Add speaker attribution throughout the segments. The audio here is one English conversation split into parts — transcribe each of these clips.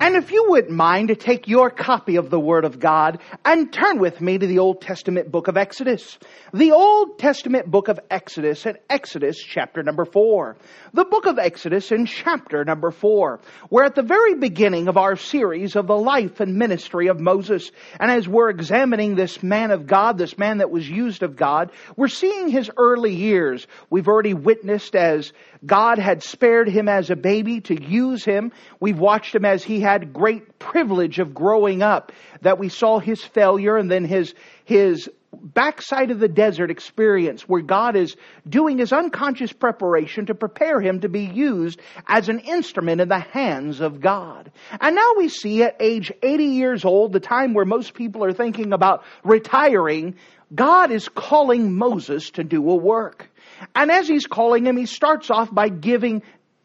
Speaker 1: And if you wouldn't mind to take your copy of the Word of God and turn with me to the Old Testament book of Exodus. The Old Testament book of Exodus and Exodus chapter number four. The book of Exodus in chapter number four. We're at the very beginning of our series of the life and ministry of Moses. And as we're examining this man of God, this man that was used of God, we're seeing his early years. We've already witnessed as God had spared him as a baby to use him. We've watched him as he had great privilege of growing up, that we saw his failure and then his, his backside of the desert experience where God is doing his unconscious preparation to prepare him to be used as an instrument in the hands of God. And now we see at age 80 years old, the time where most people are thinking about retiring, God is calling Moses to do a work. And as he's calling him, he starts off by giving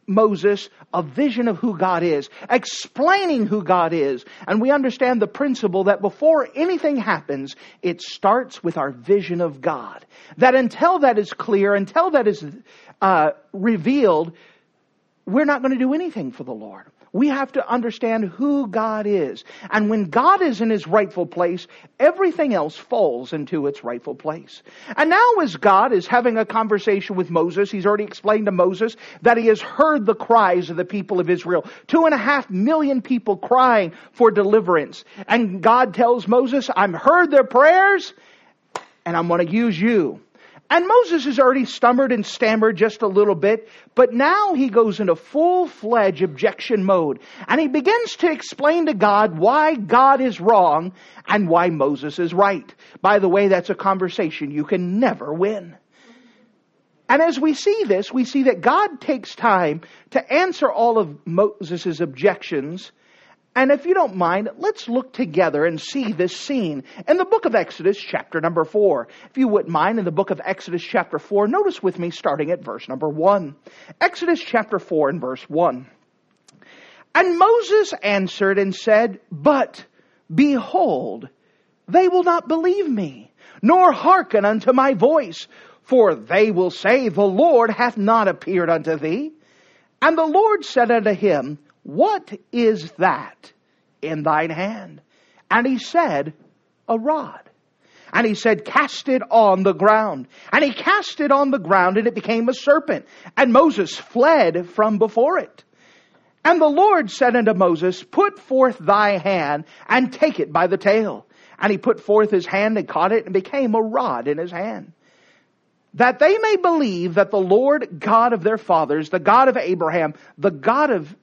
Speaker 1: Moses a vision of who God is, explaining who God is. And we understand the principle that before anything happens, it starts with our vision of God. That until that is clear, until that is uh, revealed, we're not going to do anything for the Lord. We have to understand who God is. And when God is in his rightful place, everything else falls into its rightful place. And now as God is having a conversation with Moses, he's already explained to Moses that he has heard the cries of the people of Israel. Two and a half million people crying for deliverance. And God tells Moses, I've heard their prayers and I'm going to use you. And Moses has already stammered and stammered just a little bit, but now he goes into full-fledged objection mode. And he begins to explain to God why God is wrong and why Moses is right. By the way, that's a conversation you can never win. And as we see this, we see that God takes time to answer all of Moses' objections and if you don't mind, let's look together and see this scene in the book of Exodus, chapter number four. If you wouldn't mind, in the book of Exodus, chapter four, notice with me starting at verse number one. Exodus, chapter four, and verse one. And Moses answered and said, But behold, they will not believe me, nor hearken unto my voice, for they will say, The Lord hath not appeared unto thee. And the Lord said unto him, what is that in thine hand? And he said, A rod. And he said, Cast it on the ground. And he cast it on the ground, and it became a serpent. And Moses fled from before it. And the Lord said unto Moses, Put forth thy hand, and take it by the tail. And he put forth his hand and caught it, and became a rod in his hand. That they may believe that the Lord God of their fathers, the God of Abraham, the God of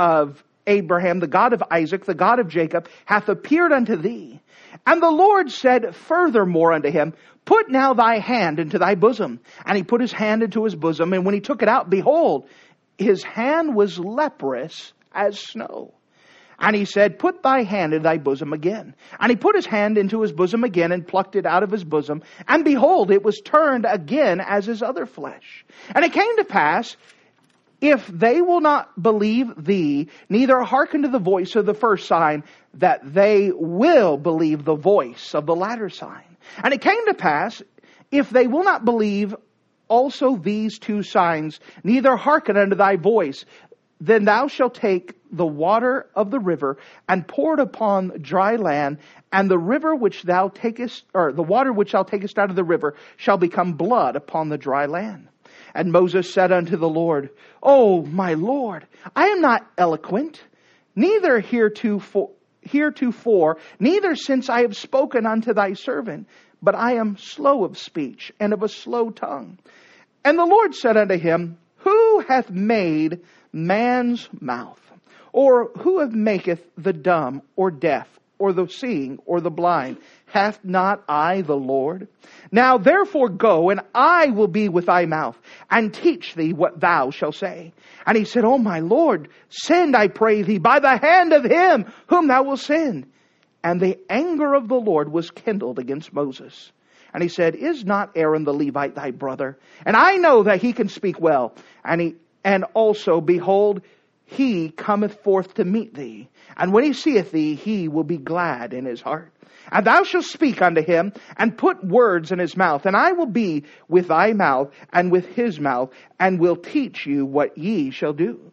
Speaker 1: of Abraham, the God of Isaac, the God of Jacob, hath appeared unto thee. And the Lord said furthermore unto him, Put now thy hand into thy bosom. And he put his hand into his bosom, and when he took it out, behold, his hand was leprous as snow. And he said, Put thy hand in thy bosom again. And he put his hand into his bosom again and plucked it out of his bosom. And behold, it was turned again as his other flesh. And it came to pass if they will not believe thee, neither hearken to the voice of the first sign, that they will believe the voice of the latter sign. And it came to pass, if they will not believe also these two signs, neither hearken unto thy voice, then thou shalt take the water of the river and pour it upon dry land, and the river which thou takest, or the water which thou takest out of the river shall become blood upon the dry land. And Moses said unto the Lord, O my Lord, I am not eloquent, neither heretofore, heretofore, neither since I have spoken unto thy servant, but I am slow of speech and of a slow tongue. And the Lord said unto him, Who hath made man's mouth? Or who hath maketh the dumb or deaf or the seeing or the blind? Hath not I the Lord? Now therefore go, and I will be with thy mouth, and teach thee what thou shalt say. And he said, O my Lord, send, I pray thee, by the hand of him whom thou wilt send. And the anger of the Lord was kindled against Moses. And he said, Is not Aaron the Levite thy brother? And I know that he can speak well. And he, and also, behold, he cometh forth to meet thee. And when he seeth thee, he will be glad in his heart. And thou shalt speak unto him, and put words in his mouth, and I will be with thy mouth, and with his mouth, and will teach you what ye shall do.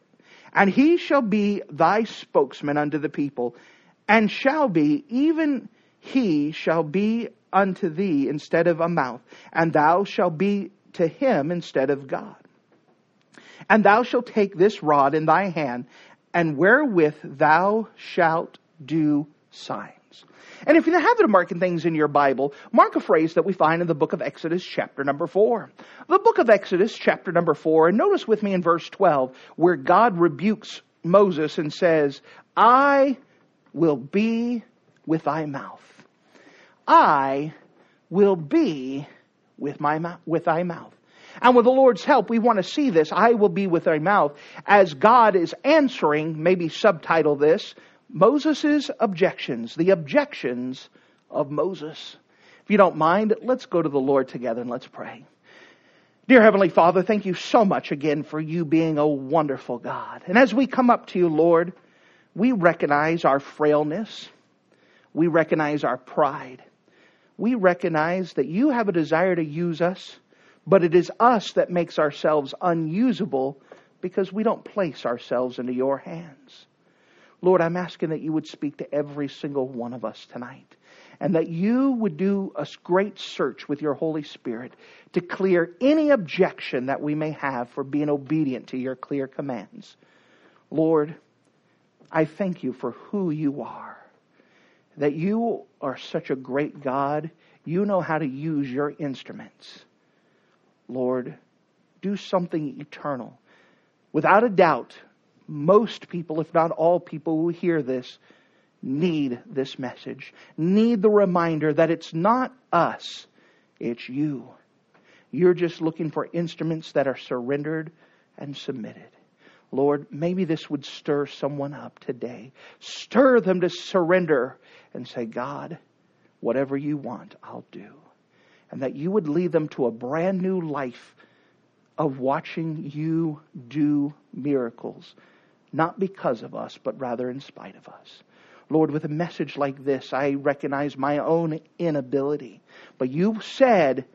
Speaker 1: And he shall be thy spokesman unto the people, and shall be, even he shall be unto thee instead of a mouth, and thou shalt be to him instead of God. And thou shalt take this rod in thy hand, and wherewith thou shalt do signs. And if you have the habit of marking things in your Bible, mark a phrase that we find in the book of Exodus, chapter number 4. The book of Exodus, chapter number 4, and notice with me in verse 12, where God rebukes Moses and says, I will be with thy mouth. I will be with my with thy mouth. And with the Lord's help, we want to see this. I will be with thy mouth as God is answering, maybe subtitle this, Moses' objections, the objections of Moses. If you don't mind, let's go to the Lord together and let's pray. Dear Heavenly Father, thank you so much again for you being a wonderful God. And as we come up to you, Lord, we recognize our frailness. We recognize our pride. We recognize that you have a desire to use us, but it is us that makes ourselves unusable because we don't place ourselves into your hands. Lord, I'm asking that you would speak to every single one of us tonight and that you would do a great search with your Holy Spirit to clear any objection that we may have for being obedient to your clear commands. Lord, I thank you for who you are. That you are such a great God. You know how to use your instruments. Lord, do something eternal. Without a doubt, most people, if not all people who hear this, need this message, need the reminder that it's not us, it's you. You're just looking for instruments that are surrendered and submitted. Lord, maybe this would stir someone up today. Stir them to surrender and say, God, whatever you want, I'll do. And that you would lead them to a brand new life of watching you do miracles, not because of us, but rather in spite of us. Lord, with a message like this, I recognize my own inability. But you said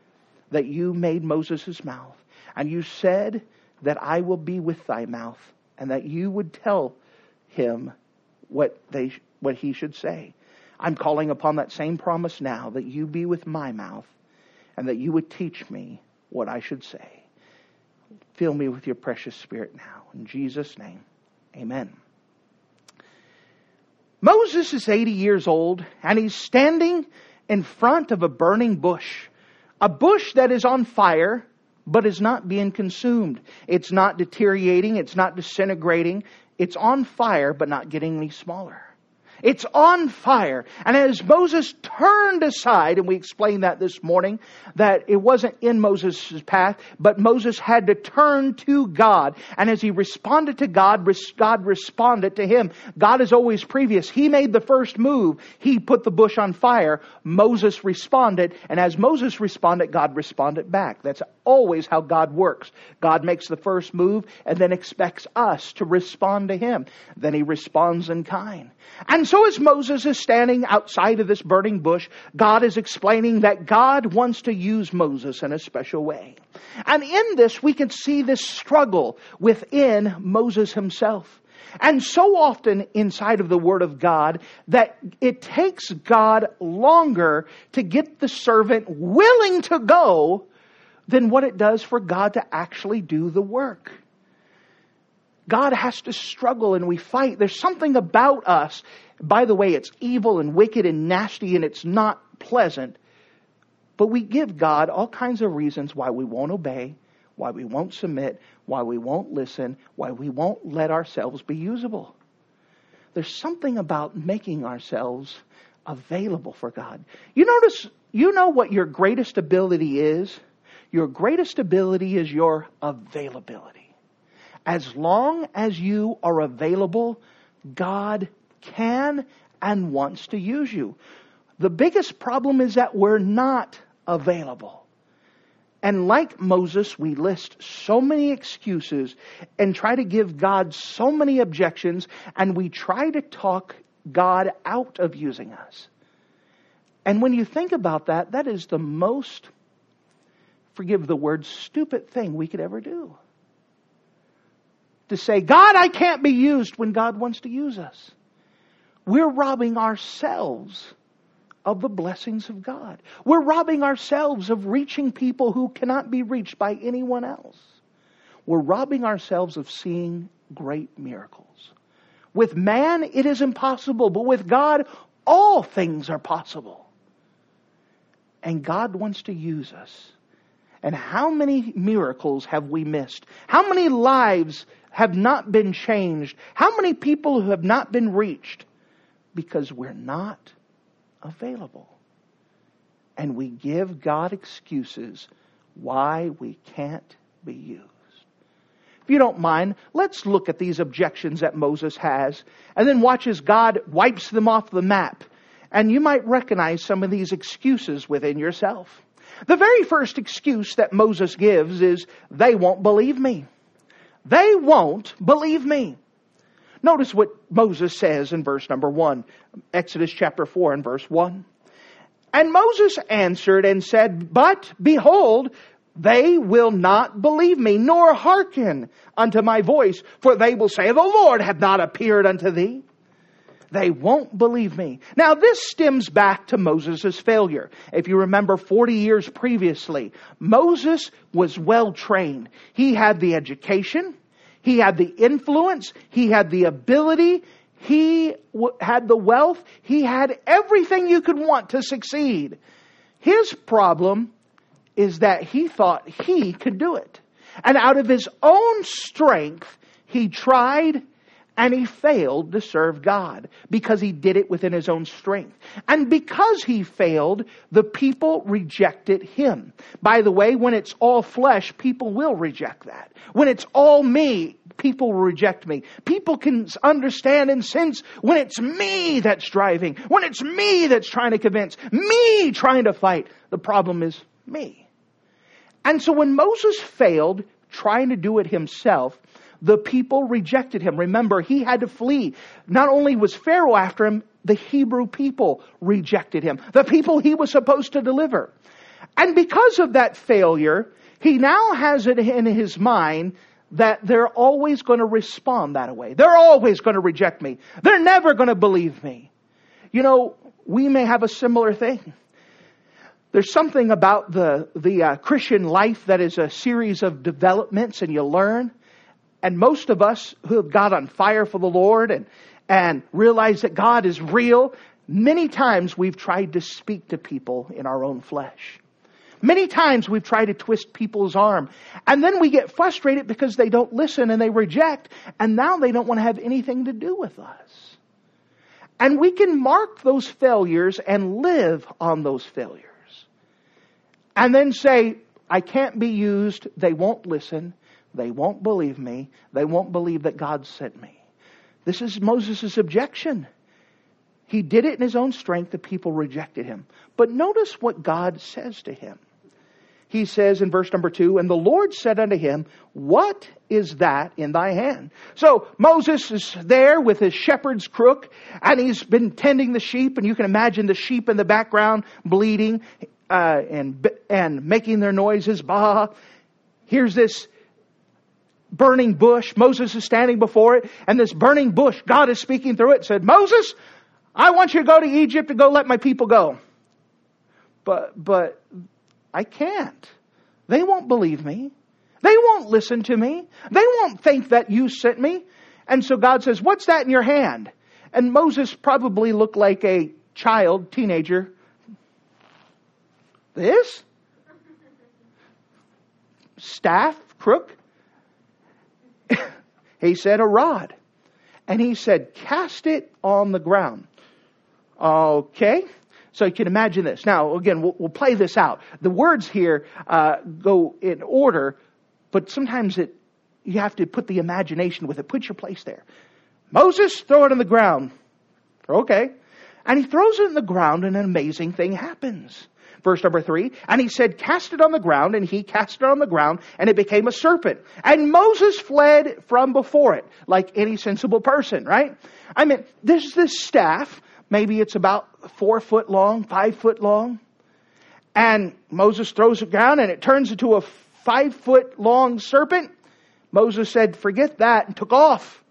Speaker 1: that you made Moses' mouth, and you said that I will be with thy mouth, and that you would tell him what they what he should say. I'm calling upon that same promise now that you be with my mouth and that you would teach me what I should say. Fill me with your precious spirit now. In Jesus' name, amen. Moses is 80 years old and he's standing in front of a burning bush. A bush that is on fire but is not being consumed. It's not deteriorating. It's not disintegrating. It's on fire, but not getting any smaller. It's on fire. And as Moses turned aside, and we explained that this morning, that it wasn't in Moses' path, but Moses had to turn to God. And as he responded to God, God responded to him. God is always previous. He made the first move. He put the bush on fire. Moses responded. And as Moses responded, God responded back. That's always how God works. God makes the first move and then expects us to respond to him. Then he responds in kind. And so as Moses is standing outside of this burning bush, God is explaining that God wants to use Moses in a special way. And in this, we can see this struggle within Moses himself. And so often inside of the Word of God that it takes God longer to get the servant willing to go than what it does for God to actually do the work. God has to struggle and we fight. There's something about us. By the way, it's evil and wicked and nasty and it's not pleasant. But we give God all kinds of reasons why we won't obey, why we won't submit, why we won't listen, why we won't let ourselves be usable. There's something about making ourselves available for God. You notice, you know what your greatest ability is? Your greatest ability is your availability. As long as you are available, God can and wants to use you. The biggest problem is that we're not available. And like Moses, we list so many excuses and try to give God so many objections, and we try to talk God out of using us. And when you think about that, that is the most, forgive the word, stupid thing we could ever do. To say, God, I can't be used when God wants to use us. We're robbing ourselves of the blessings of God. We're robbing ourselves of reaching people who cannot be reached by anyone else. We're robbing ourselves of seeing great miracles. With man, it is impossible, but with God, all things are possible. And God wants to use us. And how many miracles have we missed? How many lives have not been changed? How many people who have not been reached? Because we're not available. And we give God excuses why we can't be used. If you don't mind, let's look at these objections that Moses has and then watch as God wipes them off the map. And you might recognize some of these excuses within yourself. The very first excuse that Moses gives is, they won't believe me. They won't believe me. Notice what Moses says in verse number 1, Exodus chapter 4 and verse 1. And Moses answered and said, But behold, they will not believe me, nor hearken unto my voice, for they will say, The Lord hath not appeared unto thee. They won't believe me. Now, this stems back to Moses' failure. If you remember 40 years previously, Moses was well trained. He had the education, he had the influence. He had the ability. He w- had the wealth. He had everything you could want to succeed. His problem is that he thought he could do it. And out of his own strength, he tried and he failed to serve God because he did it within his own strength. And because he failed, the people rejected him. By the way, when it's all flesh, people will reject that. When it's all me, people will reject me. People can understand and sense when it's me that's driving, when it's me that's trying to convince, me trying to fight. The problem is me. And so when Moses failed trying to do it himself, the people rejected him. Remember, he had to flee. Not only was Pharaoh after him, the Hebrew people rejected him. The people he was supposed to deliver. And because of that failure, he now has it in his mind that they're always going to respond that way. They're always going to reject me. They're never going to believe me. You know, we may have a similar thing. There's something about the, the uh, Christian life that is a series of developments and you learn. And most of us who have got on fire for the Lord and, and realize that God is real, many times we've tried to speak to people in our own flesh. Many times we've tried to twist people's arm. And then we get frustrated because they don't listen and they reject. And now they don't want to have anything to do with us. And we can mark those failures and live on those failures. And then say, I can't be used. They won't listen. They won't believe me. They won't believe that God sent me. This is Moses' objection. He did it in his own strength. The people rejected him. But notice what God says to him. He says in verse number two, And the Lord said unto him, What is that in thy hand? So Moses is there with his shepherd's crook, and he's been tending the sheep, and you can imagine the sheep in the background bleeding uh, and, and making their noises. Bah. Here's this burning bush. Moses is standing before it, and this burning bush, God is speaking through it, said, Moses, I want you to go to Egypt and go let my people go. But, but I can't. They won't believe me. They won't listen to me. They won't think that you sent me. And so God says, What's that in your hand? And Moses probably looked like a child, teenager. This? Staff, crook? He said, a rod. And he said, cast it on the ground. Okay. So you can imagine this. Now, again, we'll, we'll play this out. The words here uh, go in order, but sometimes it you have to put the imagination with it. Put your place there. Moses, throw it on the ground. Okay. And he throws it in the ground, and an amazing thing happens. Verse number three, and he said, Cast it on the ground, and he cast it on the ground, and it became a serpent. And Moses fled from before it, like any sensible person, right? I mean, there's this staff, maybe it's about four foot long, five foot long, and Moses throws it down, and it turns into a five foot long serpent. Moses said, Forget that, and took off.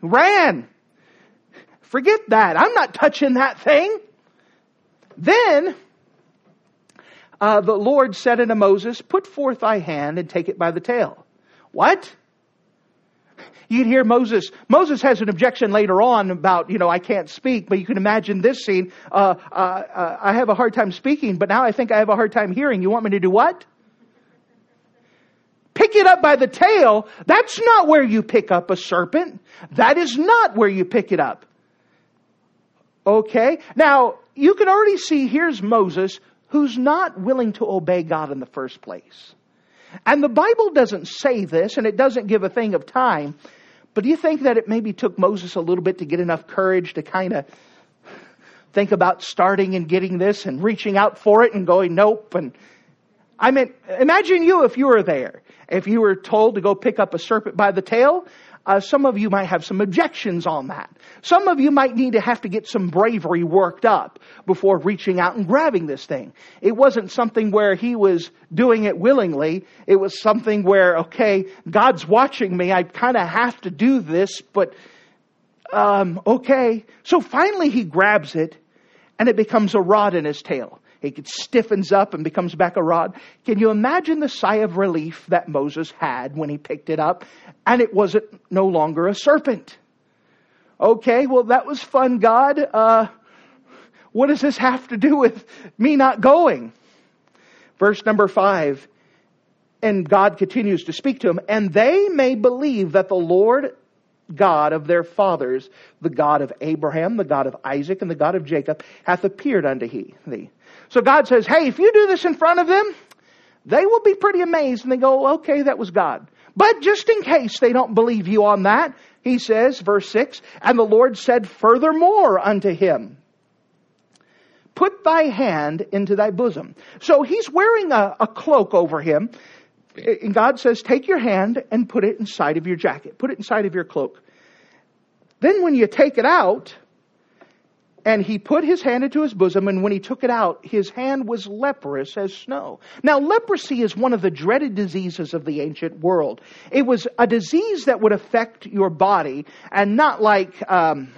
Speaker 1: Ran. Forget that. I'm not touching that thing. Then uh, the Lord said unto Moses, Put forth thy hand and take it by the tail. What? You'd hear Moses. Moses has an objection later on about, you know, I can't speak, but you can imagine this scene. Uh, uh, uh, I have a hard time speaking, but now I think I have a hard time hearing. You want me to do what? Pick it up by the tail. That's not where you pick up a serpent. That is not where you pick it up. Okay? Now, you can already see here's Moses who's not willing to obey God in the first place. And the Bible doesn't say this, and it doesn't give a thing of time, but do you think that it maybe took Moses a little bit to get enough courage to kind of think about starting and getting this and reaching out for it and going, nope, and I mean, imagine you if you were there. If you were told to go pick up a serpent by the tail, uh, some of you might have some objections on that. Some of you might need to have to get some bravery worked up before reaching out and grabbing this thing. It wasn't something where he was doing it willingly. It was something where, okay, God's watching me. I kind of have to do this, but, um, okay. So finally he grabs it and it becomes a rod in his tail. It stiffens up and becomes back a rod. Can you imagine the sigh of relief that Moses had when he picked it up and it wasn't no longer a serpent? Okay, well, that was fun, God. Uh, what does this have to do with me not going? Verse number five. And God continues to speak to him, and they may believe that the Lord God of their fathers, the God of Abraham, the God of Isaac, and the God of Jacob, hath appeared unto he, thee. So God says, hey, if you do this in front of them, they will be pretty amazed and they go, okay, that was God. But just in case they don't believe you on that, he says, verse 6, and the Lord said furthermore unto him, Put thy hand into thy bosom. So he's wearing a, a cloak over him. And God says, Take your hand and put it inside of your jacket, put it inside of your cloak. Then when you take it out, and he put his hand into his bosom, and when he took it out, his hand was leprous as snow. Now, leprosy is one of the dreaded diseases of the ancient world. It was a disease that would affect your body, and not like um,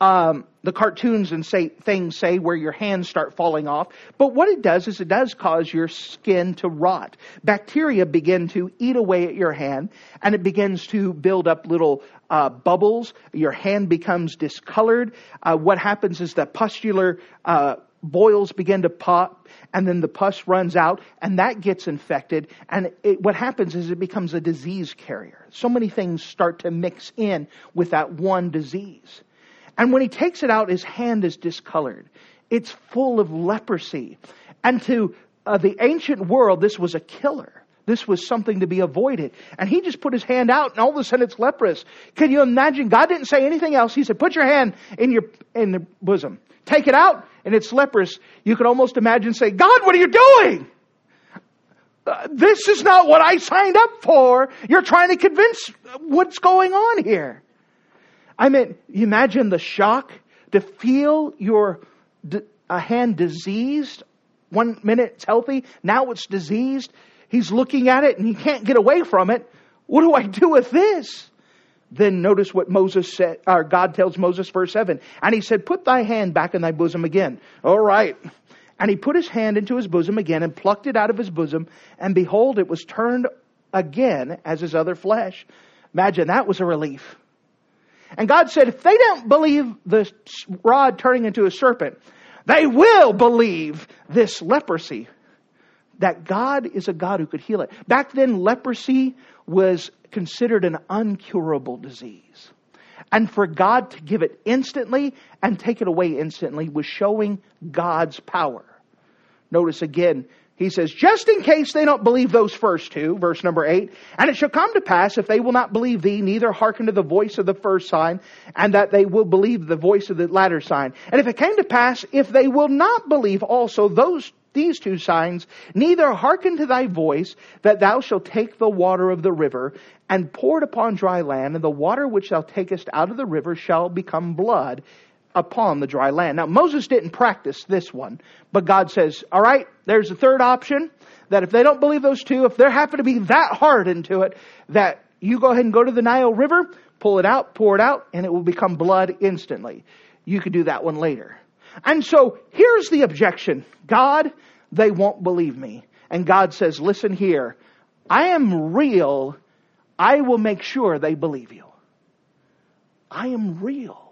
Speaker 1: um, the cartoons and say things say where your hands start falling off. But what it does is it does cause your skin to rot. Bacteria begin to eat away at your hand, and it begins to build up little uh, bubbles. Your hand becomes discolored. Uh, what happens is that pustular uh, boils begin to pop, and then the pus runs out, and that gets infected. And it, what happens is it becomes a disease carrier. So many things start to mix in with that one disease. And when he takes it out, his hand is discolored. It's full of leprosy. And to uh, the ancient world, this was a killer. This was something to be avoided. And he just put his hand out and all of a sudden it's leprous. Can you imagine? God didn't say anything else. He said, put your hand in your, in the bosom. Take it out and it's leprous. You could almost imagine saying, God, what are you doing? Uh, this is not what I signed up for. You're trying to convince what's going on here. I mean, imagine the shock to feel your a hand diseased. One minute it's healthy, now it's diseased. He's looking at it and he can't get away from it. What do I do with this? Then notice what Moses said, or God tells Moses, verse 7. And he said, Put thy hand back in thy bosom again. All right. And he put his hand into his bosom again and plucked it out of his bosom. And behold, it was turned again as his other flesh. Imagine that was a relief. And God said, if they don't believe the rod turning into a serpent, they will believe this leprosy. That God is a God who could heal it. Back then, leprosy was considered an uncurable disease. And for God to give it instantly and take it away instantly was showing God's power. Notice again, He says, just in case they don't believe those first two, verse number eight, and it shall come to pass if they will not believe thee, neither hearken to the voice of the first sign, and that they will believe the voice of the latter sign. And if it came to pass, if they will not believe also those these two signs, neither hearken to thy voice, that thou shalt take the water of the river, and pour it upon dry land, and the water which thou takest out of the river shall become blood upon the dry land. Now, Moses didn't practice this one, but God says, all right, there's a third option, that if they don't believe those two, if they happen to be that hard into it, that you go ahead and go to the Nile River, pull it out, pour it out, and it will become blood instantly. You could do that one later. And so here's the objection. God, they won't believe me. And God says, listen here. I am real. I will make sure they believe you. I am real.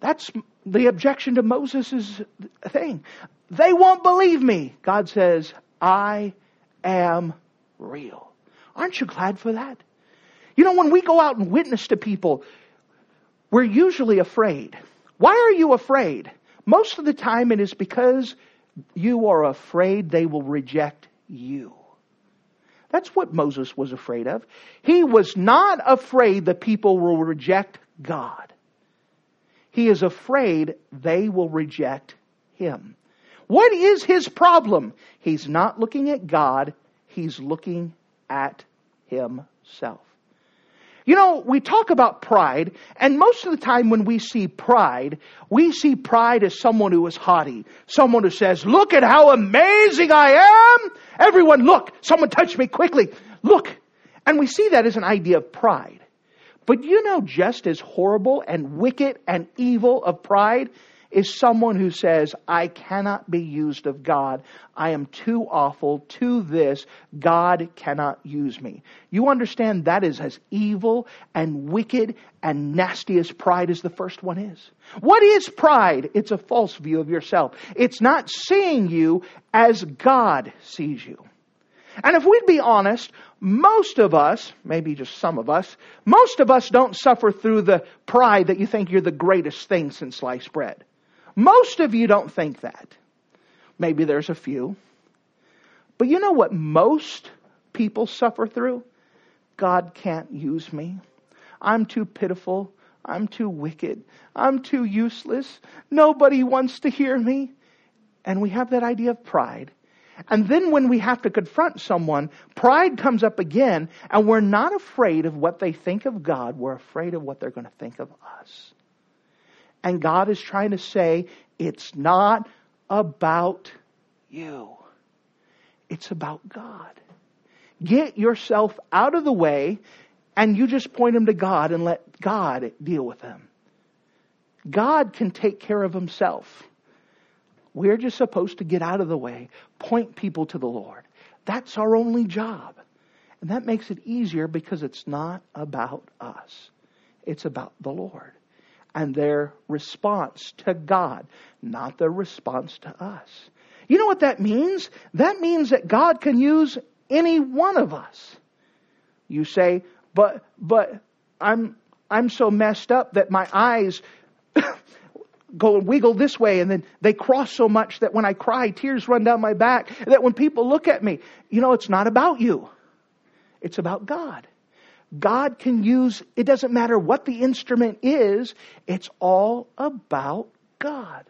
Speaker 1: That's the objection to Moses' thing. They won't believe me. God says, I am real. Aren't you glad for that? You know, when we go out and witness to people, we're usually afraid. Why are you afraid? Most of the time it is because you are afraid they will reject you. That's what Moses was afraid of. He was not afraid the people will reject God. He is afraid they will reject him. What is his problem? He's not looking at God, he's looking at himself. You know, we talk about pride, and most of the time when we see pride, we see pride as someone who is haughty. Someone who says, look at how amazing I am! Everyone look! Someone touch me quickly! Look! And we see that as an idea of pride. But you know, just as horrible and wicked and evil of pride is someone who says, I cannot be used of God. I am too awful, to this. God cannot use me. You understand that is as evil and wicked and nasty as pride as the first one is. What is pride? It's a false view of yourself. It's not seeing you as God sees you. And if we'd be honest, most of us, maybe just some of us, most of us don't suffer through the pride that you think you're the greatest thing since sliced bread. Most of you don't think that. Maybe there's a few. But you know what most people suffer through? God can't use me. I'm too pitiful. I'm too wicked. I'm too useless. Nobody wants to hear me. And we have that idea of pride. And then when we have to confront someone, pride comes up again, and we're not afraid of what they think of God. We're afraid of what they're going to think of us. And God is trying to say, it's not about you. It's about God. Get yourself out of the way and you just point them to God and let God deal with them. God can take care of himself. We're just supposed to get out of the way, point people to the Lord. That's our only job. And that makes it easier because it's not about us. It's about the Lord and their response to God, not their response to us. You know what that means? That means that God can use any one of us. You say, but, but I'm, I'm so messed up that my eyes go and wiggle this way and then they cross so much that when I cry, tears run down my back. That when people look at me, you know, it's not about you. It's about God. God can use, it doesn't matter what the instrument is, it's all about God.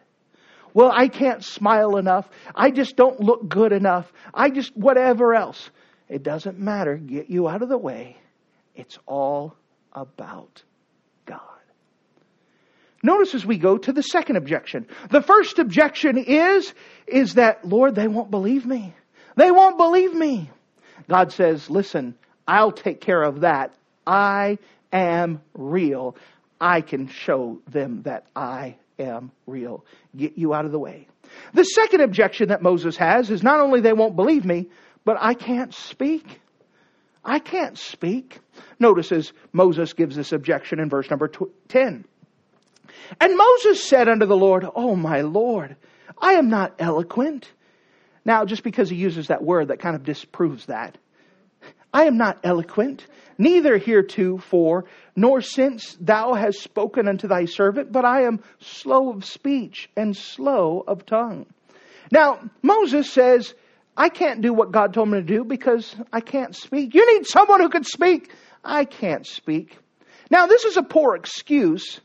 Speaker 1: Well, I can't smile enough. I just don't look good enough. I just, whatever else. It doesn't matter. Get you out of the way. It's all about God. Notice as we go to the second objection. The first objection is, is that, Lord, they won't believe me. They won't believe me. God says, listen, I'll take care of that. I am real. I can show them that I am real. Get you out of the way. The second objection that Moses has is not only they won't believe me, but I can't speak. I can't speak. Notice as Moses gives this objection in verse number 10. And Moses said unto the Lord, Oh my Lord, I am not eloquent. Now, just because he uses that word, that kind of disproves that. I am not eloquent, neither heretofore, nor since thou hast spoken unto thy servant, but I am slow of speech and slow of tongue. Now, Moses says, I can't do what God told me to do because I can't speak. You need someone who can speak. I can't speak. Now, this is a poor excuse,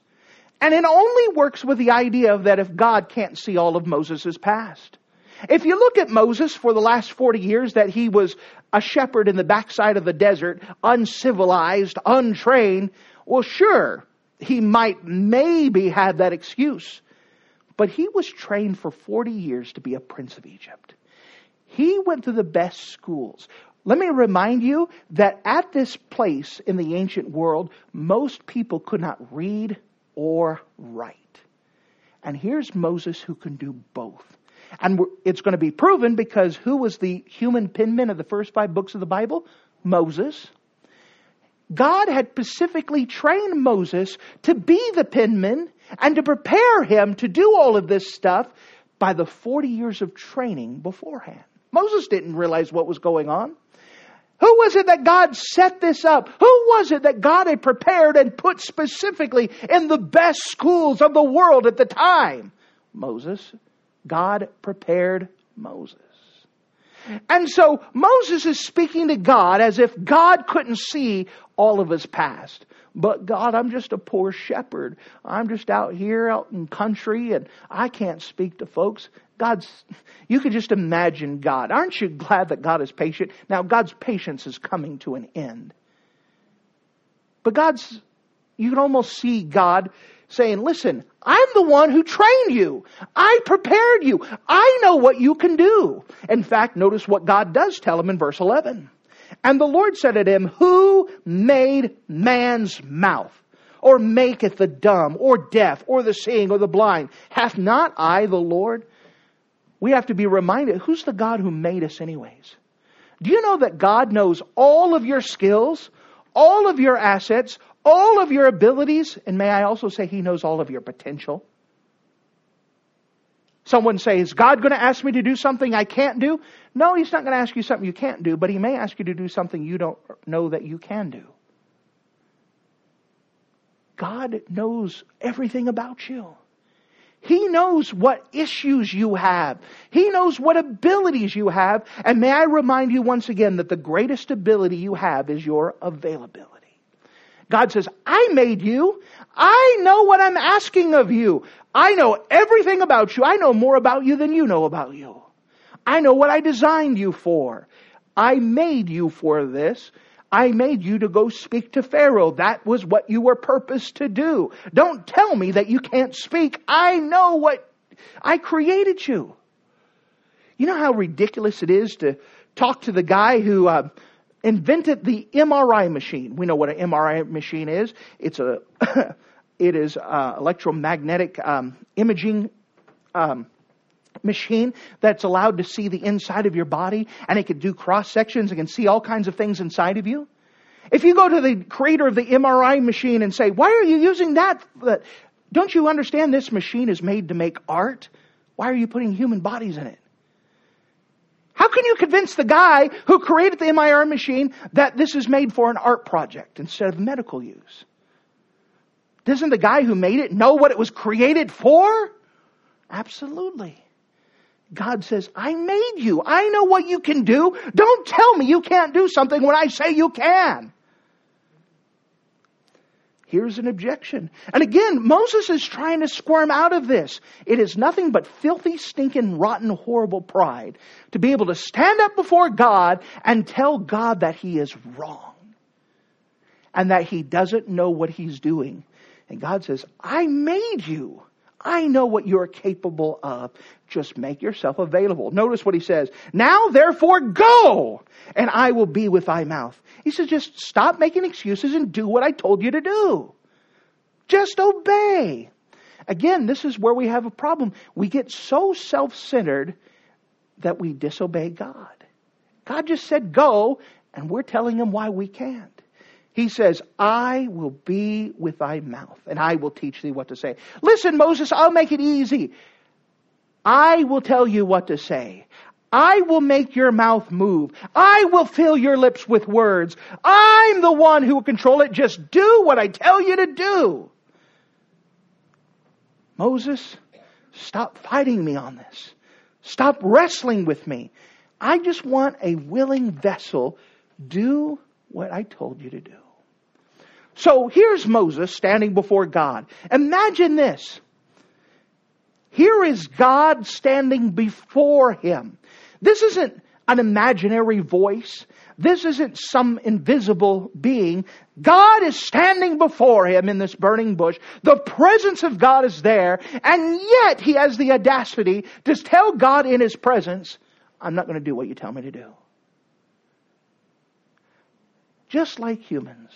Speaker 1: and it only works with the idea of that if God can't see all of Moses' past. If you look at Moses for the last 40 years, that he was a shepherd in the backside of the desert, uncivilized, untrained, well, sure, he might maybe have that excuse. But he was trained for 40 years to be a prince of Egypt. He went to the best schools. Let me remind you that at this place in the ancient world, most people could not read or write. And here's Moses who can do both. And it's going to be proven because who was the human penman of the first five books of the Bible? Moses. God had specifically trained Moses to be the penman and to prepare him to do all of this stuff by the 40 years of training beforehand. Moses didn't realize what was going on. Who was it that God set this up? Who was it that God had prepared and put specifically in the best schools of the world at the time? Moses. God prepared Moses. And so Moses is speaking to God as if God couldn't see all of his past. But God, I'm just a poor shepherd. I'm just out here out in country and I can't speak to folks. God's, you can just imagine God. Aren't you glad that God is patient? Now, God's patience is coming to an end. But God's, you can almost see God saying, listen, I'm the one who trained you. I prepared you. I know what you can do. In fact, notice what God does tell him in verse 11. And the Lord said to him, Who made man's mouth? Or maketh the dumb, or deaf, or the seeing, or the blind? Hath not I the Lord? We have to be reminded who's the God who made us, anyways? Do you know that God knows all of your skills, all of your assets, all of your abilities, and may I also say, He knows all of your potential? Someone says, God going to ask me to do something I can't do? No, He's not going to ask you something you can't do, but He may ask you to do something you don't know that you can do. God knows everything about you. He knows what issues you have. He knows what abilities you have. And may I remind you once again that the greatest ability you have is your availability. God says, I made you. I know what I'm asking of you. I know everything about you. I know more about you than you know about you. I know what I designed you for. I made you for this. I made you to go speak to Pharaoh. That was what you were purposed to do. Don't tell me that you can't speak. I know what I created you. You know how ridiculous it is to talk to the guy who uh, invented the MRI machine. We know what an MRI machine is. It's a it is a electromagnetic um, imaging um, machine that's allowed to see the inside of your body, and it can do cross sections. and can see all kinds of things inside of you. If you go to the creator of the MRI machine and say, "Why are you using that?" Don't you understand this machine is made to make art? Why are you putting human bodies in it? How can you convince the guy who created the MIR machine that this is made for an art project instead of medical use? Doesn't the guy who made it know what it was created for? Absolutely. God says, I made you. I know what you can do. Don't tell me you can't do something when I say you can. Here's an objection. And again, Moses is trying to squirm out of this. It is nothing but filthy, stinking, rotten, horrible pride to be able to stand up before God and tell God that he is wrong and that he doesn't know what he's doing. And God says, I made you. I know what you're capable of. Just make yourself available. Notice what he says. Now therefore go and I will be with thy mouth. He says just stop making excuses and do what I told you to do. Just obey. Again, this is where we have a problem. We get so self-centered that we disobey God. God just said go and we're telling him why we can't. He says, I will be with thy mouth, and I will teach thee what to say. Listen, Moses, I'll make it easy. I will tell you what to say. I will make your mouth move. I will fill your lips with words. I'm the one who will control it. Just do what I tell you to do. Moses, stop fighting me on this. Stop wrestling with me. I just want a willing vessel. Do what I told you to do. So here's Moses standing before God. Imagine this. Here is God standing before him. This isn't an imaginary voice. This isn't some invisible being. God is standing before him in this burning bush. The presence of God is there, and yet he has the audacity to tell God in his presence, I'm not going to do what you tell me to do. Just like humans.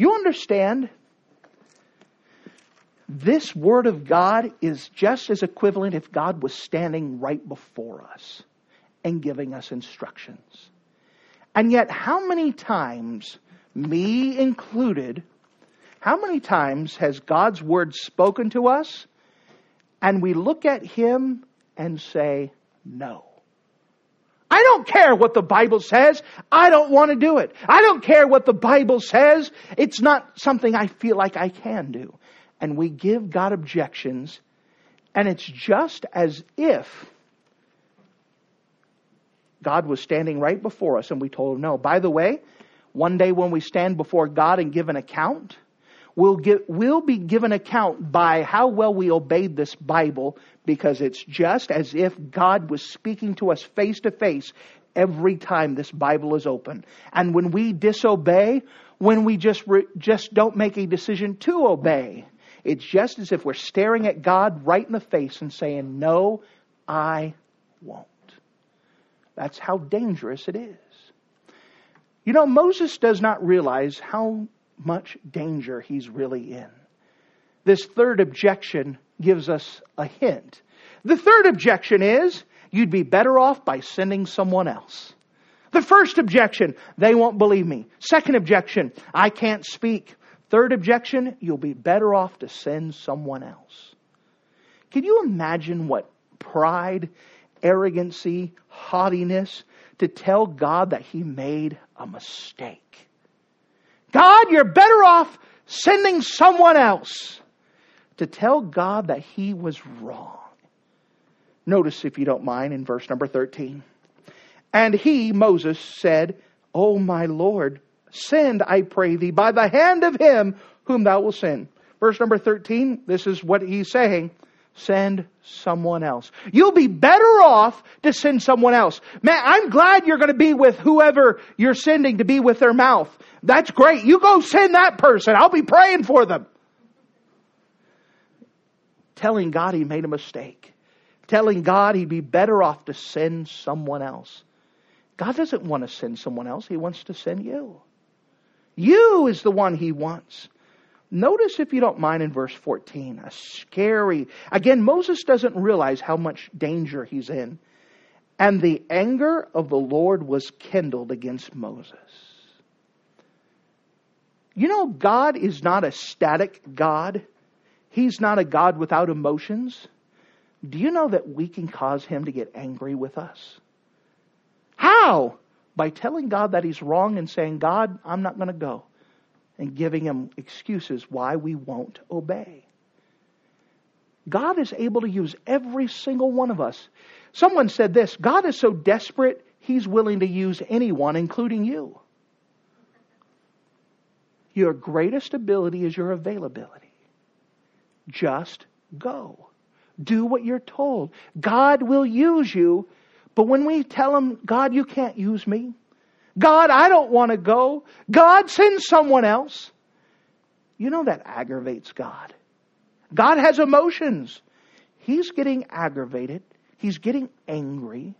Speaker 1: You understand? This Word of God is just as equivalent if God was standing right before us and giving us instructions. And yet, how many times, me included, how many times has God's Word spoken to us and we look at Him and say, no? I don't care what the Bible says. I don't want to do it. I don't care what the Bible says. It's not something I feel like I can do. And we give God objections, and it's just as if God was standing right before us and we told him no. By the way, one day when we stand before God and give an account, we'll, get, we'll be given account by how well we obeyed this Bible because it's just as if God was speaking to us face to face every time this Bible is open. And when we disobey, when we just, re, just don't make a decision to obey, it's just as if we're staring at God right in the face and saying, No, I won't. That's how dangerous it is. You know, Moses does not realize how much danger he's really in. This third objection gives us a hint. The third objection is you'd be better off by sending someone else. The first objection, they won't believe me. Second objection, I can't speak. Third objection, you'll be better off to send someone else. Can you imagine what pride, arrogancy, haughtiness to tell God that he made a mistake? God, you're better off sending someone else to tell God that he was wrong. Notice, if you don't mind, in verse number 13. And he, Moses, said, O my Lord, send, I pray thee, by the hand of him whom thou wilt send. Verse number 13, this is what he's saying. Send someone else. You'll be better off to send someone else. Man, I'm glad you're going to be with whoever you're sending to be with their mouth. That's great. You go send that person. I'll be praying for them. Telling God he made a mistake. Telling God he'd be better off to send someone else. God doesn't want to send someone else. He wants to send you. You is the one he wants. Notice, if you don't mind, in verse 14, a scary. Again, Moses doesn't realize how much danger he's in. And the anger of the Lord was kindled against Moses. You know, God is not a static God, He's not a God without emotions. Do you know that we can cause Him to get angry with us? How? By telling God that He's wrong and saying, God, I'm not going to go and giving him excuses why we won't obey. God is able to use every single one of us. Someone said this God is so desperate, he's willing to use anyone, including you. Your greatest ability is your availability. Just go. Do what you're told. God will use you, but when we tell him, God, you can't use me, God, I don't want to go. God, send someone else. You know that aggravates God. God has emotions. He's getting aggravated. He's getting angry.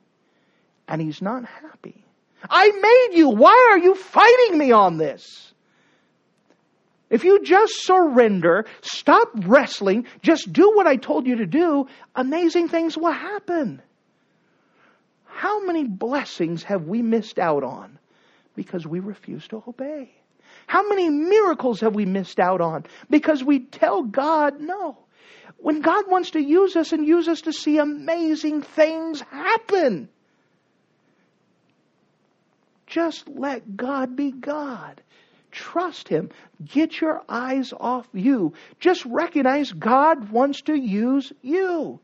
Speaker 1: And he's not happy. I made you. Why are you fighting me on this? If you just surrender, stop wrestling, just do what I told you to do, amazing things will happen. How many blessings have we missed out on because we refuse to obey? How many miracles have we missed out on because we tell God no? When God wants to use us and use us to see amazing things happen, just let God be God. Trust Him. Get your eyes off you. Just recognize God wants to use you.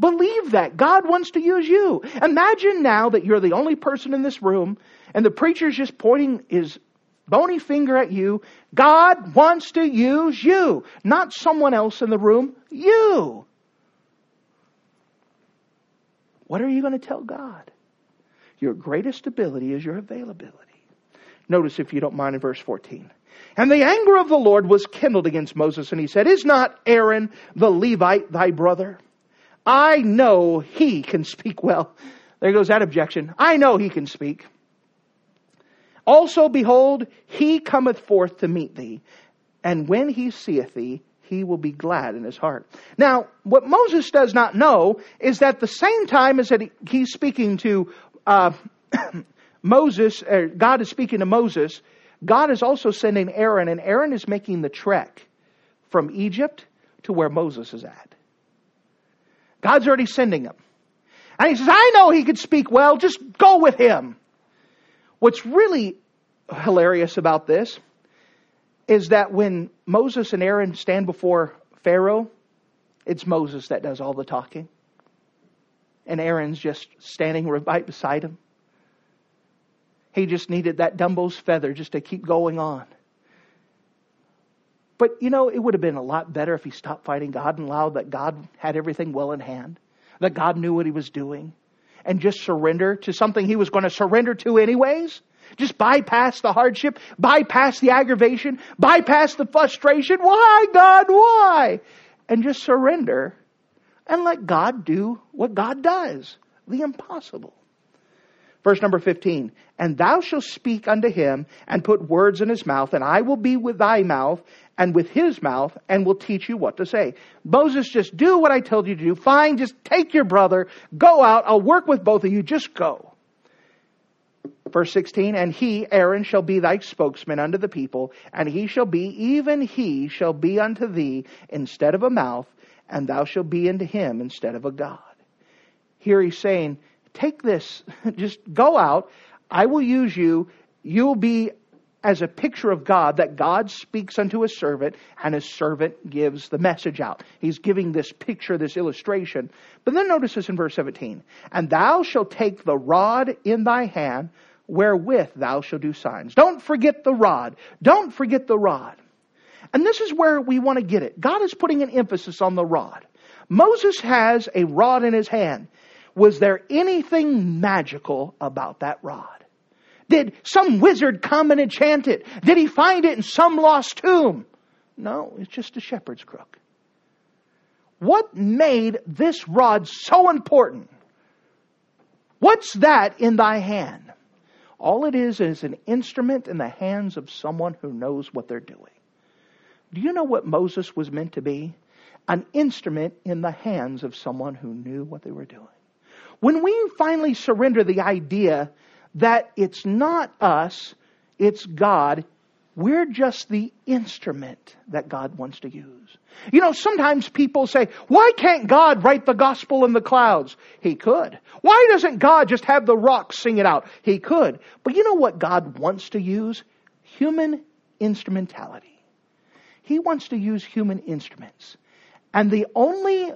Speaker 1: Believe that. God wants to use you. Imagine now that you're the only person in this room and the preacher's just pointing his bony finger at you. God wants to use you, not someone else in the room, you. What are you going to tell God? Your greatest ability is your availability. Notice, if you don't mind, in verse 14. And the anger of the Lord was kindled against Moses, and he said, Is not Aaron the Levite thy brother? I know he can speak well. There goes that objection. I know he can speak. Also, behold, he cometh forth to meet thee, and when he seeth thee, he will be glad in his heart. Now, what Moses does not know is that the same time as that he's speaking to uh, Moses, uh, God is speaking to Moses, God is also sending Aaron, and Aaron is making the trek from Egypt to where Moses is at. God's already sending him. And he says, I know he could speak well, just go with him. What's really hilarious about this is that when Moses and Aaron stand before Pharaoh, it's Moses that does all the talking. And Aaron's just standing right beside him. He just needed that Dumbo's feather just to keep going on. But you know, it would have been a lot better if he stopped fighting God and allowed that God had everything well in hand, that God knew what he was doing, and just surrender to something he was going to surrender to anyways. Just bypass the hardship, bypass the aggravation, bypass the frustration. Why, God, why? And just surrender and let God do what God does the impossible. Verse number 15. And thou shalt speak unto him and put words in his mouth, and I will be with thy mouth and with his mouth and will teach you what to say. Moses, just do what I told you to do. Fine, just take your brother, go out, I'll work with both of you, just go. Verse 16, and he, Aaron, shall be thy spokesman unto the people, and he shall be, even he shall be unto thee instead of a mouth, and thou shalt be unto him instead of a God. Here he's saying, take this, just go out, I will use you, you'll be as a picture of God that God speaks unto his servant and his servant gives the message out. He's giving this picture, this illustration. But then notice this in verse 17. And thou shalt take the rod in thy hand wherewith thou shalt do signs. Don't forget the rod. Don't forget the rod. And this is where we want to get it. God is putting an emphasis on the rod. Moses has a rod in his hand. Was there anything magical about that rod? Did some wizard come and enchant it? Did he find it in some lost tomb? No, it's just a shepherd's crook. What made this rod so important? What's that in thy hand? All it is is an instrument in the hands of someone who knows what they're doing. Do you know what Moses was meant to be? An instrument in the hands of someone who knew what they were doing. When we finally surrender the idea that it's not us, it's God. We're just the instrument that God wants to use. You know, sometimes people say, why can't God write the gospel in the clouds? He could. Why doesn't God just have the rocks sing it out? He could. But you know what God wants to use? Human instrumentality. He wants to use human instruments. And the only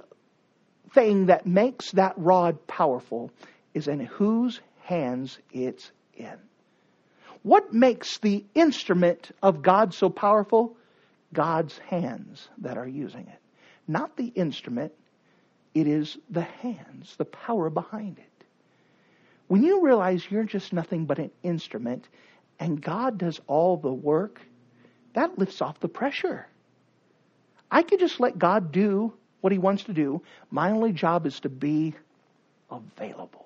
Speaker 1: thing that makes that rod powerful is in whose hands it's in. What makes the instrument of God so powerful? God's hands that are using it. Not the instrument, it is the hands, the power behind it. When you realize you're just nothing but an instrument and God does all the work, that lifts off the pressure. I could just let God do what He wants to do. My only job is to be available.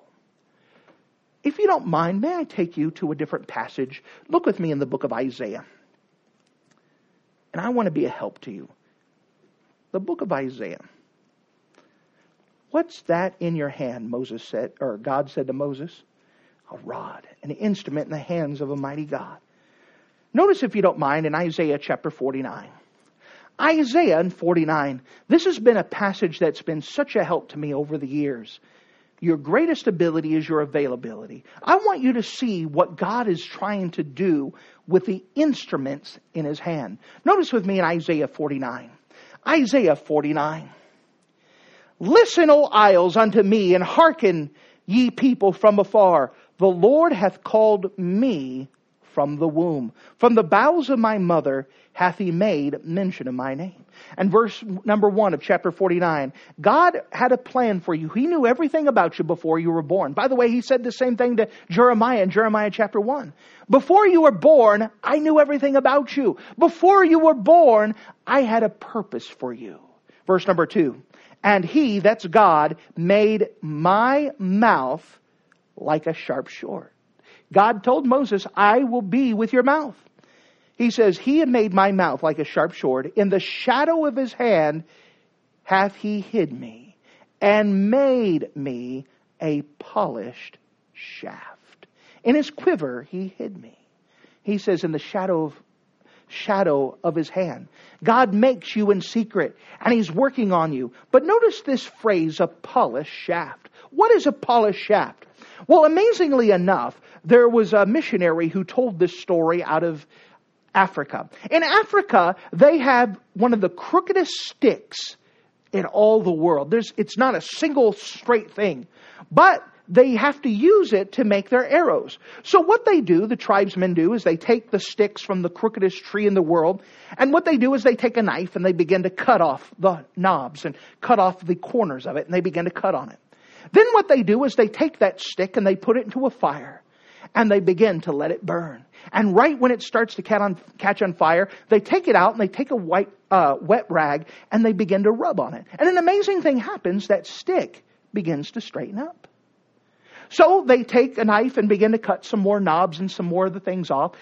Speaker 1: If you don't mind, may I take you to a different passage? Look with me in the book of Isaiah. And I want to be a help to you. The book of Isaiah. What's that in your hand? Moses said, or God said to Moses. A rod, an instrument in the hands of a mighty God. Notice, if you don't mind, in Isaiah chapter 49. Isaiah in 49. This has been a passage that's been such a help to me over the years. Your greatest ability is your availability. I want you to see what God is trying to do with the instruments in his hand. Notice with me in Isaiah 49. Isaiah 49. Listen, O isles, unto me, and hearken, ye people from afar. The Lord hath called me from the womb. From the bowels of my mother hath he made mention of my name. And verse number one of chapter 49, God had a plan for you. He knew everything about you before you were born. By the way, he said the same thing to Jeremiah in Jeremiah chapter 1. Before you were born, I knew everything about you. Before you were born, I had a purpose for you. Verse number two, and he, that's God, made my mouth like a sharp sword. God told Moses, I will be with your mouth. He says, He had made my mouth like a sharp sword. In the shadow of his hand hath he hid me and made me a polished shaft. In his quiver he hid me. He says, in the shadow of shadow of his hand. God makes you in secret and he's working on you. But notice this phrase, a polished shaft. What is a polished shaft? Well, amazingly enough, there was a missionary who told this story out of Africa. In Africa, they have one of the crookedest sticks in all the world. There's, it's not a single straight thing, but they have to use it to make their arrows. So what they do, the tribesmen do, is they take the sticks from the crookedest tree in the world, and what they do is they take a knife and they begin to cut off the knobs and cut off the corners of it, and they begin to cut on it. Then what they do is they take that stick and they put it into a fire, and they begin to let it burn. And right when it starts to catch on, fire, they take it out and they take a white, uh, wet rag and they begin to rub on it. And an amazing thing happens that stick begins to straighten up. So they take a knife and begin to cut some more knobs and some more of the things off.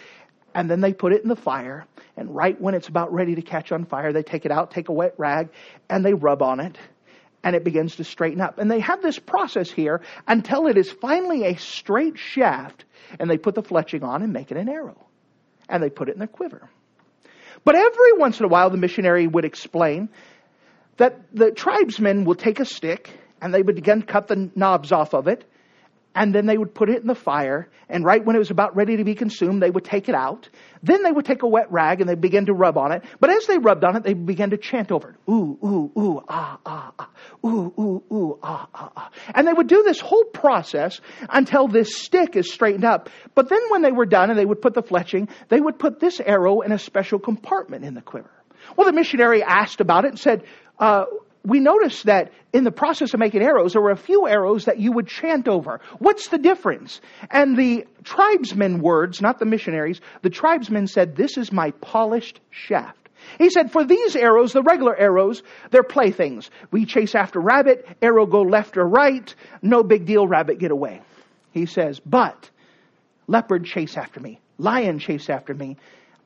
Speaker 1: And then they put it in the fire. And right when it's about ready to catch on fire, they take it out, take a wet rag, and they rub on it. And it begins to straighten up. And they have this process here until it is finally a straight shaft and they put the fletching on and make it an arrow. And they put it in their quiver. But every once in a while, the missionary would explain that the tribesmen will take a stick and they would again cut the knobs off of it and then they would put it in the fire, and right when it was about ready to be consumed, they would take it out. Then they would take a wet rag and they begin to rub on it. But as they rubbed on it, they began to chant over it. Ooh, ooh, ooh, ah, ah, ah. Ooh, ooh, ooh, ah, ah, ah. And they would do this whole process until this stick is straightened up. But then when they were done and they would put the fletching, they would put this arrow in a special compartment in the quiver. Well, the missionary asked about it and said, uh, we noticed that in the process of making arrows, there were a few arrows that you would chant over. What's the difference? And the tribesmen words, not the missionaries, the tribesmen said, this is my polished shaft. He said, for these arrows, the regular arrows, they're playthings. We chase after rabbit, arrow go left or right, no big deal, rabbit get away. He says, but leopard chase after me, lion chase after me,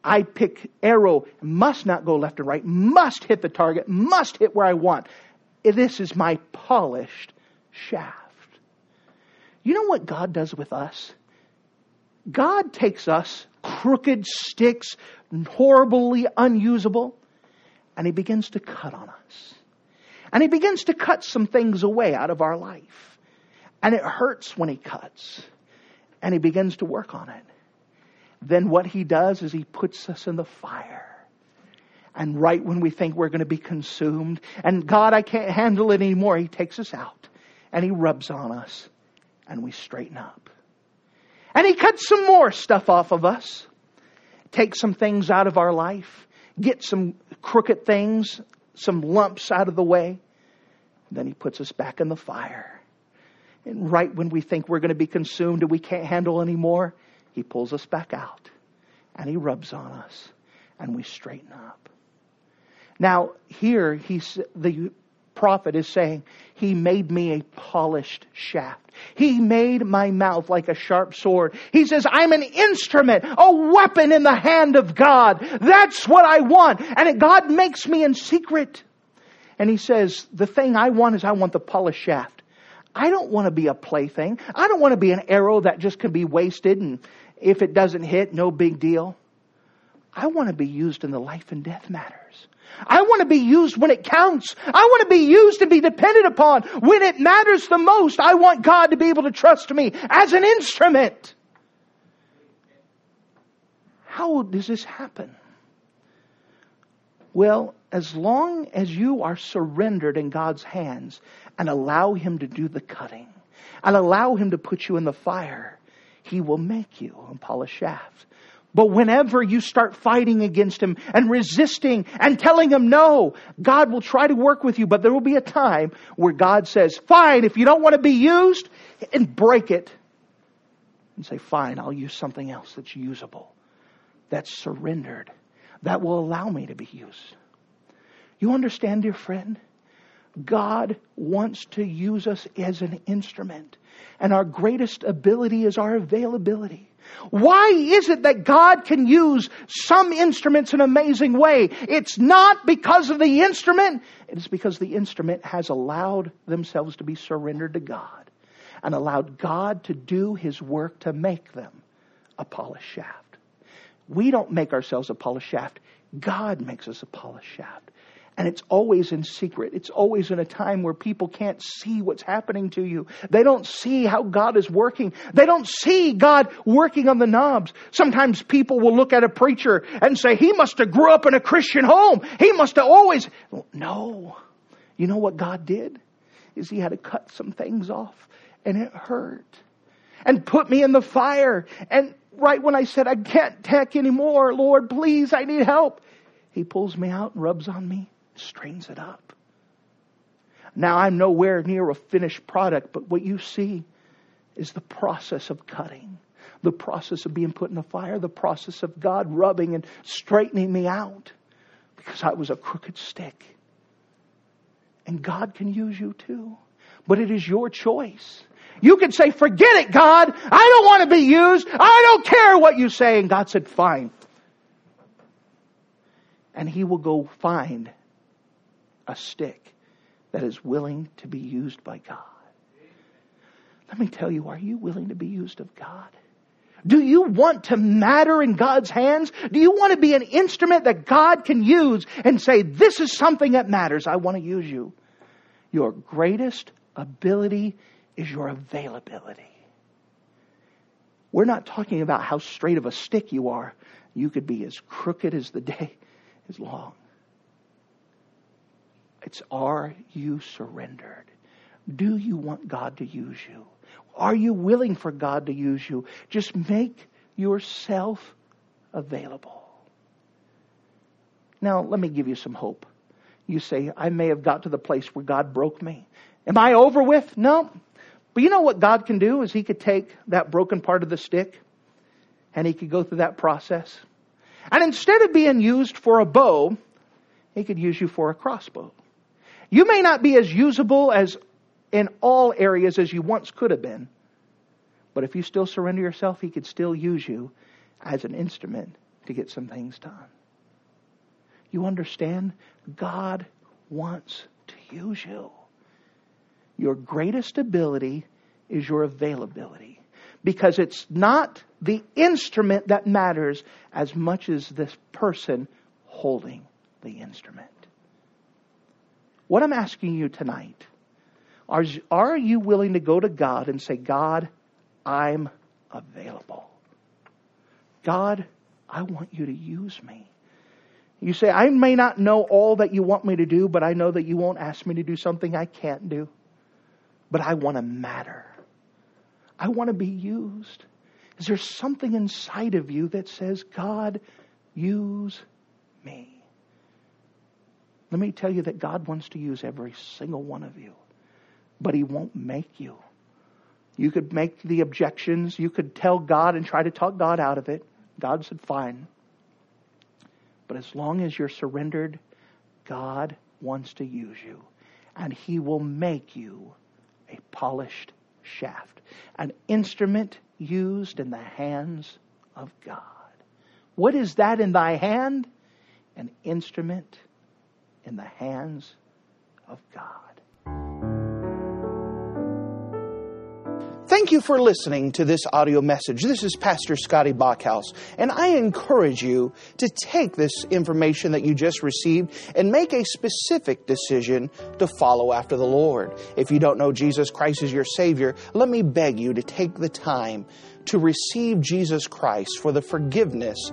Speaker 1: I pick arrow, must not go left and right, must hit the target, must hit where I want. This is my polished shaft. You know what God does with us? God takes us, crooked sticks, horribly unusable, and He begins to cut on us. And He begins to cut some things away out of our life. And it hurts when He cuts. And He begins to work on it then what he does is he puts us in the fire. And right when we think we're going to be consumed, and God, I can't handle it anymore, he takes us out and he rubs on us and we straighten up. And he cuts some more stuff off of us, takes some things out of our life, get some crooked things, some lumps out of the way. Then he puts us back in the fire. And right when we think we're going to be consumed and we can't handle anymore, he pulls us back out and he rubs on us and we straighten up. Now, here he's, the prophet is saying, He made me a polished shaft. He made my mouth like a sharp sword. He says, I'm an instrument, a weapon in the hand of God. That's what I want. And God makes me in secret. And he says, The thing I want is I want the polished shaft. I don't want to be a plaything. I don't want to be an arrow that just can be wasted and if it doesn't hit, no big deal. I want to be used in the life and death matters. I want to be used when it counts. I want to be used and be depended upon when it matters the most. I want God to be able to trust me as an instrument. How does this happen? Well, as long as you are surrendered in God's hands and allow Him to do the cutting and allow Him to put you in the fire, He will make you a polished shaft. But whenever you start fighting against Him and resisting and telling Him no, God will try to work with you, but there will be a time where God says, fine, if you don't want to be used, and break it and say, fine, I'll use something else that's usable, that's surrendered, that will allow me to be used. You understand, dear friend? God wants to use us as an instrument, and our greatest ability is our availability. Why is it that God can use some instruments in an amazing way? It's not because of the instrument, it is because the instrument has allowed themselves to be surrendered to God and allowed God to do His work to make them a polished shaft. We don't make ourselves a polished shaft, God makes us a polished shaft. And it's always in secret. It's always in a time where people can't see what's happening to you. They don't see how God is working. They don't see God working on the knobs. Sometimes people will look at a preacher and say, he must have grew up in a Christian home. He must have always. No. You know what God did? Is he had to cut some things off and it hurt. And put me in the fire. And right when I said, I can't take anymore, Lord, please, I need help. He pulls me out and rubs on me strains it up. Now I'm nowhere near a finished product, but what you see is the process of cutting, the process of being put in the fire, the process of God rubbing and straightening me out because I was a crooked stick. And God can use you too. But it is your choice. You can say, forget it, God. I don't want to be used. I don't care what you say. And God said, fine. And He will go find a stick that is willing to be used by God. Let me tell you, are you willing to be used of God? Do you want to matter in God's hands? Do you want to be an instrument that God can use and say, this is something that matters. I want to use you. Your greatest ability is your availability. We're not talking about how straight of a stick you are. You could be as crooked as the day is long. It's are you surrendered? Do you want God to use you? Are you willing for God to use you? Just make yourself available. Now, let me give you some hope. You say, I may have got to the place where God broke me. Am I over with? No. But you know what God can do is He could take that broken part of the stick and He could go through that process. And instead of being used for a bow, He could use you for a crossbow. You may not be as usable as in all areas as you once could have been. But if you still surrender yourself, He could still use you as an instrument to get some things done. You understand? God wants to use you. Your greatest ability is your availability. Because it's not the instrument that matters as much as this person holding the instrument. What I'm asking you tonight are, are you willing to go to God and say, God, I'm available? God, I want you to use me. You say, I may not know all that you want me to do, but I know that you won't ask me to do something I can't do. But I want to matter. I want to be used. Is there something inside of you that says, God, use me? Let me tell you that God wants to use every single one of you, but He won't make you. You could make the objections. You could tell God and try to talk God out of it. God said, fine. But as long as you're surrendered, God wants to use you. And He will make you a polished shaft, an instrument used in the hands of God. What is that in thy hand? An instrument in the hands of God.
Speaker 2: Thank you for listening to this audio message. This is Pastor Scotty Bachhaus, and I encourage you to take this information that you just received and make a specific decision to follow after the Lord. If you don't know Jesus Christ as your Savior, let me beg you to take the time to receive Jesus Christ for the forgiveness